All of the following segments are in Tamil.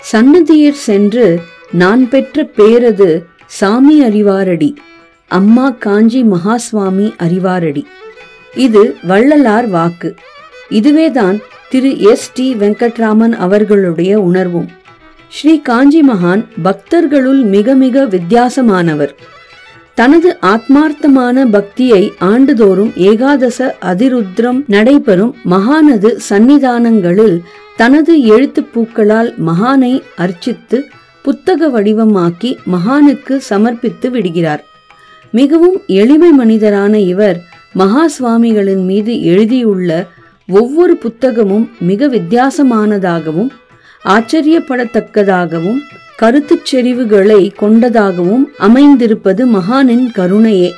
சன்னதியர் சென்று நான் பெற்ற பேரது சாமி அறிவாரடி அம்மா காஞ்சி மகாஸ்வாமி அறிவாரடி. இது வள்ளலார் வாக்கு. இதுவேதான் திரு எஸ். டி. வெங்கட்ராமன் அவர்களுடைய உணர்வும். ஸ்ரீ காஞ்சி மகான் பக்தர்களுள் மிக மிக வித்தியாசமானவர். தனது ஆத்மார்த்தமான பக்தியை ஆண்டுதோறும் ஏகாதச அதிருத்ரம் நடைபெறும் மகானது சந்நிதானங்களில் தனது எழுத்துப்பூக்களால் மகானை அர்ச்சித்து புத்தக வடிவமாக்கி மகானுக்கு சமர்ப்பித்து விடுகிறார். மிகவும் எளிமை மனிதரான இவர் மகா சுவாமிகளின் மீது எழுதியுள்ள ஒவ்வொரு புத்தகமும் மிக வித்தியாசமானதாகவும் ஆச்சரியப்படத்தக்கதாகவும் கருத்துச் செறிவுகளை கொண்டதாகவும் அமைந்திருப்பது மகானின் கருணையே.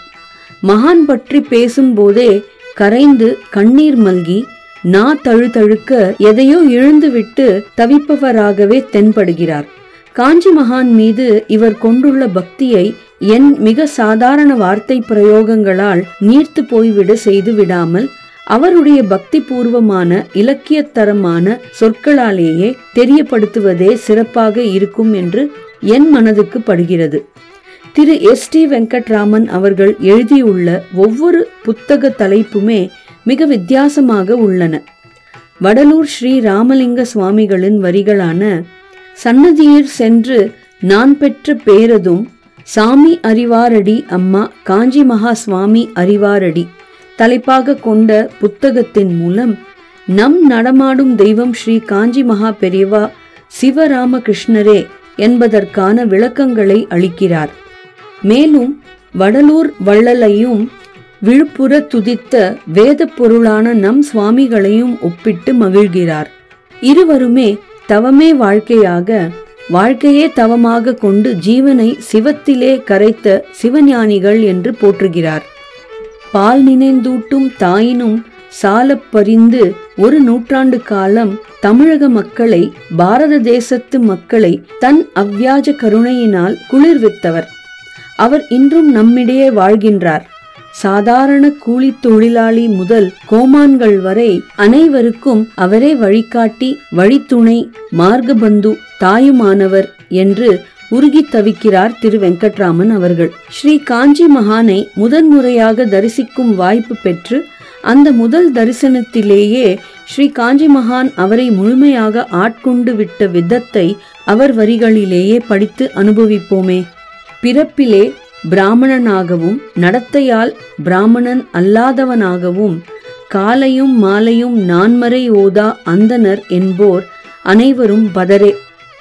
மகான் பற்றி பேசும்போதே கரைந்து கண்ணீர் மல்கி நா தழுதழுக்க எதையோ இழந்துவிட்டு தவிப்பவராகவே தென்படுகிறார். காஞ்சி மகான் மீது இவர் கொண்டுள்ள பக்தியை என் மிக சாதாரண வார்த்தை பிரயோகங்களால் நீர்த்து போய்விட செய்து விடாமல் அவருடைய பக்தி பூர்வமான இலக்கியத்தரமான சொற்களாலேயே தெரியப்படுத்துவதே சிறப்பாக இருக்கும் என்று என் மனதுக்கு படுகிறது. திரு. எஸ். டி. வெங்கட்ராமன் அவர்கள் எழுதியுள்ள ஒவ்வொரு புத்தக தலைப்புமே மிக வித்தியாசமாக உள்ளன. வடலூர் ஸ்ரீ ராமலிங்க சுவாமிகளின் வரிகளான சன்னதியிற் சென்று நான் பெற்ற பேரதும் சாமி அறிவாரடி அம்மா காஞ்சி மகா சுவாமி அறிவாரடி தலைப்பாக கொண்ட புத்தகத்தின் மூலம் நம் நடமாடும் தெய்வம் ஸ்ரீ காஞ்சி மகா பெரியவா சிவராமகிருஷ்ணரே என்பதற்கான விளக்கங்களை அளிக்கிறார். மேலும் வடலூர் வள்ளலையும் விழுப்புற துதித்த வேத பொருளான நம் சுவாமிகளையும் ஒப்பிட்டு மகிழ்கிறார். இருவருமே தவமே வாழ்க்கையாக வாழ்க்கையே தவமாக கொண்டு ஜீவனை சிவத்திலே கரைத்த சிவஞானிகள் என்று போற்றுகிறார். பால் நினைந்தூட்டும் தாயினும் சாலப் பறிந்து ஒரு நூற்றாண்டு காலம் தமிழக மக்களை பாரத தேசத்து மக்களை தன் அவ்வியாஜ கருணையினால் குளிர்வித்தவர் அவர் இன்றும் நம்மிடையே வாழ்கின்றார். சாதாரண கூலித் தொழிலாளி முதல் கோமான்கள் வரை அனைவருக்கும் அவரே வழிகாட்டி வழித்துணை மார்கபந்து தாயுமானவர் என்று உருகி தவிக்கிறார் திரு வெங்கட்ராமன் அவர்கள். ஸ்ரீ காஞ்சி மகானை முதன்முறையாக தரிசிக்கும் வாய்ப்பு பெற்று அந்த முதல் தரிசனத்திலேயே ஸ்ரீ காஞ்சி மகான் அவரை முழுமையாக ஆட்கொண்டு விட்ட விதத்தை அவர் வரிகளிலேயே படித்து அனுபவிப்போமே. பிறப்பிலே பிராமணனாகவும் நடத்தையால் பிராமணன் அல்லாதவனாகவும் காலையும் மாலையும் நான்மறை ஓதா அந்தனர் என்போர் அனைவரும் பதரே.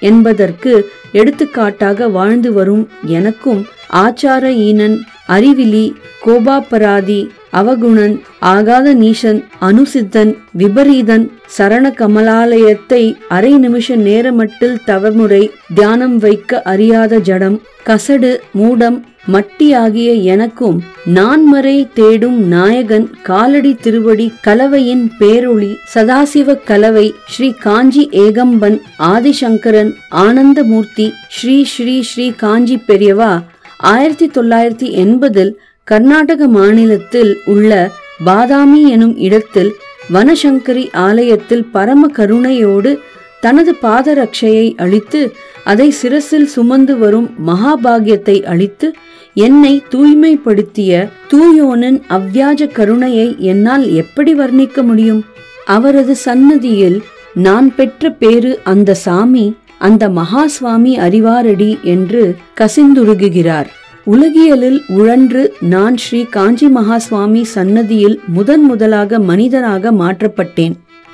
என்பதற்கு எடுத்துக்காட்டாக வாழ்ந்து வரும் எனக்கும் ஆச்சார ஈனன் அறிவிலி கோபாபராதி அவகுணன் ஆகாத நீசன் அனுசித்தன் விபரீதன் சரண கமலாலயத்தை அரை நிமிஷ நேரமட்டில் தவமுறை தியானம் வைக்க அறியாத ஜடம் கசடு மூடம் மட்டி ஆகிய எனக்கும் நான்மறை தேடும் நாயகன் காலடி திருவடி கலவையின் பேரொளி சதாசிவ கலவை ஸ்ரீ காஞ்சி ஏகம்பன் ஆதிசங்கரன் ஆனந்தமூர்த்தி ஸ்ரீ ஸ்ரீ ஸ்ரீ காஞ்சி பெரியவா. ஆயிரத்தி தொள்ளாயிரத்தி எண்பதில் கர்நாடக மாநிலத்தில் உள்ள பாதாமி எனும் இடத்தில் வனசங்கரி ஆலயத்தில் பரம கருணையோடு தனது பாதரட்சையை அளித்து அதை சிரசில் சுமந்து வரும் மகாபாகியத்தை அளித்து என்னை தூய்மைப்படுத்திய தூயோனின் அவ்வியாஜ கருணையை என்னால் எப்படி வர்ணிக்க முடியும்? அவரது சன்னதியில் நான் பெற்ற பேரு அந்த சாமி அந்த மகாஸ்வாமி அறிவாரடி என்று கசிந்துருகுகிறார். உலகியலில் உழன்று நான் ஸ்ரீ காஞ்சி மகா சுவாமி சன்னதியில் முதன் முதலாக மனிதனாக மாற்றப்பட்டேன்.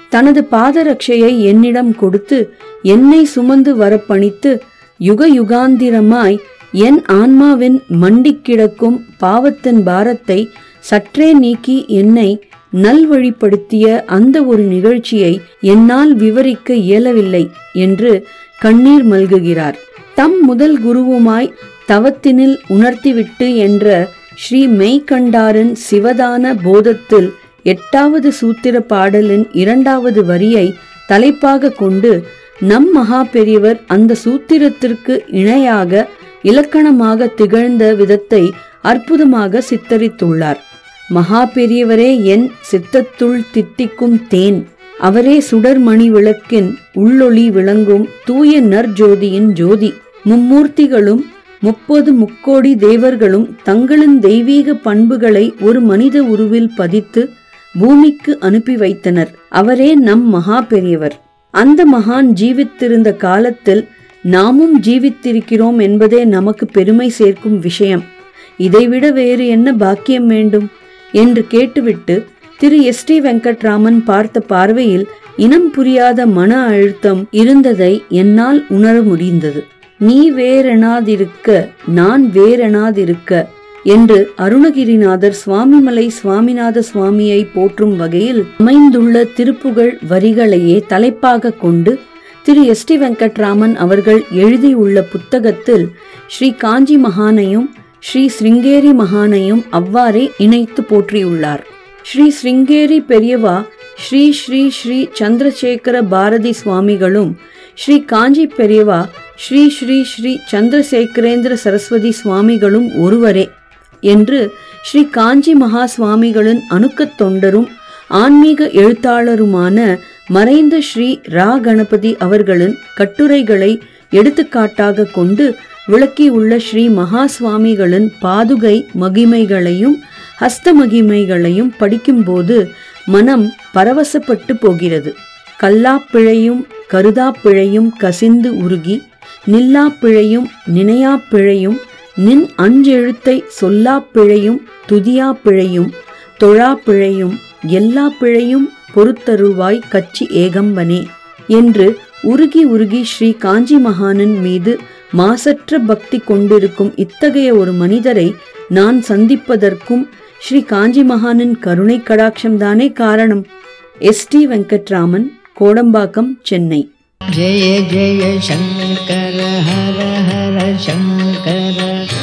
தனது பாதரட்சையை என்னிடம் கொடுத்து என்னை சுமந்து வரப்பணித்து யுக யுகாந்திரமாய் என் ஆன்மாவின் மண்டிக் கிடக்கும் பாவத்தின் பாரத்தை சற்றே நீக்கி என்னை நல்வழிப்படுத்திய அந்த ஒரு நிகழ்ச்சியை என்னால் விவரிக்க இயலவில்லை என்று கண்ணீர் மல்குகிறார். தம் முதல் குருவுமாய் தவத்தினில் உணர்த்திவிட்டு என்ற ஸ்ரீ மெய்கண்டாரின் சிவதான போதத்தில் எட்டாவது சூத்திர பாடலின் இரண்டாவது வரியை தலைப்பாக கொண்டு நம் மகா பெரியவர் அந்த சூத்திரத்திற்கு இணையாக இலக்கணமாக திகழ்ந்த விதத்தை அற்புதமாக சித்தரித்துள்ளார். மகா பெரியவரே என் சித்தத்துள் தித்திக்கும் தேன் அவரே சுடர்மணி விளக்கின் உள்ளொளி விளங்கும் தூய நற்ஜோதியின் ஜோதி மும்மூர்த்திகளும் முப்பது முக்கோடி தேவர்களும் தங்களின் தெய்வீக பண்புகளை ஒரு மனித உருவில் பதித்து பூமிக்கு அனுப்பி வைத்தனர். அவரே நம் மகா பெரியவர். அந்த மகான் ஜீவித்திருந்த காலத்தில் நாமும் ஜீவித்திருக்கிறோம் என்பதே நமக்கு பெருமை சேர்க்கும் விஷயம். இதைவிட வேறு என்ன பாக்கியம் வேண்டும்? என்று கேட்டுவிட்டு திரு எஸ். டி. வெங்கட்ராமன் பார்த்த பார்வையில் இனம் புரியாத மன அழுத்தம் இருந்ததை என்னால் உணர முடிந்தது. நீ வேறெனாதிருக்க நான் வேறெனாதிருக்க என்று அருணகிரிநாதர் சுவாமிமலை சுவாமிநாத சுவாமியை போற்றும் வகையில் அமைந்துள்ள திருப்புகழ் வரிகளையே தலைப்பாக கொண்டு திரு எஸ் டி வெங்கட்ராமன் அவர்கள் எழுதியுள்ள புத்தகத்தில் ஸ்ரீ காஞ்சி மகானையும் ஸ்ரீ ஸ்ருங்கேரி மகானையும் அவ்வாறே இணைத்து போற்றியுள்ளார். ஸ்ரீ ஸ்ருங்கேரி பெரியவா ஸ்ரீ ஸ்ரீ ஸ்ரீ சந்திரசேகர பாரதி சுவாமிகளும் ஸ்ரீ காஞ்சி பெரியவா ஸ்ரீ ஸ்ரீ ஸ்ரீ சந்திரசேகரேந்திர சரஸ்வதி சுவாமிகளும் ஒருவரே என்று ஸ்ரீ காஞ்சி மகா சுவாமிகளின் அணுக்கத் தொண்டரும் ஆன்மீக எழுத்தாளருமான மறைந்த ஸ்ரீ ரா கணபதி அவர்களின் கட்டுரைகளை எடுத்துக்காட்டாக கொண்டு விளக்கியுள்ள ஸ்ரீ மகா சுவாமிகளின் பாதுகை மகிமைகளையும் ஹஸ்த மகிமைகளையும் படிக்கும்போது மனம் பரவசப்பட்டு போகிறது. கல்லாப்பிழையும் கருதாப்பிழையும் கசிந்து உருகி நில்லா பிழையும் நினையா பிழையும் நின் அஞ்செழுத்தை சொல்லா பிழையும் துதியா பிழையும் எல்லா பிழையும் பொறுத்தருள்வாய் கச்சி ஏகம்பனே என்று உருகி உருகி ஸ்ரீ காஞ்சி மகானன் மீது மாசற்ற பக்தி கொண்டிருக்கும் இத்தகைய ஒரு மனிதரை நான் சந்திப்பதற்கும் ஸ்ரீ காஞ்சி மகானின் கருணை கடாட்சம்தானே காரணம். எஸ். டி. வெங்கட்ராமன் கோடம்பாக்கம் சென்னை. जय जय शङ्कर हर हर शङ्कर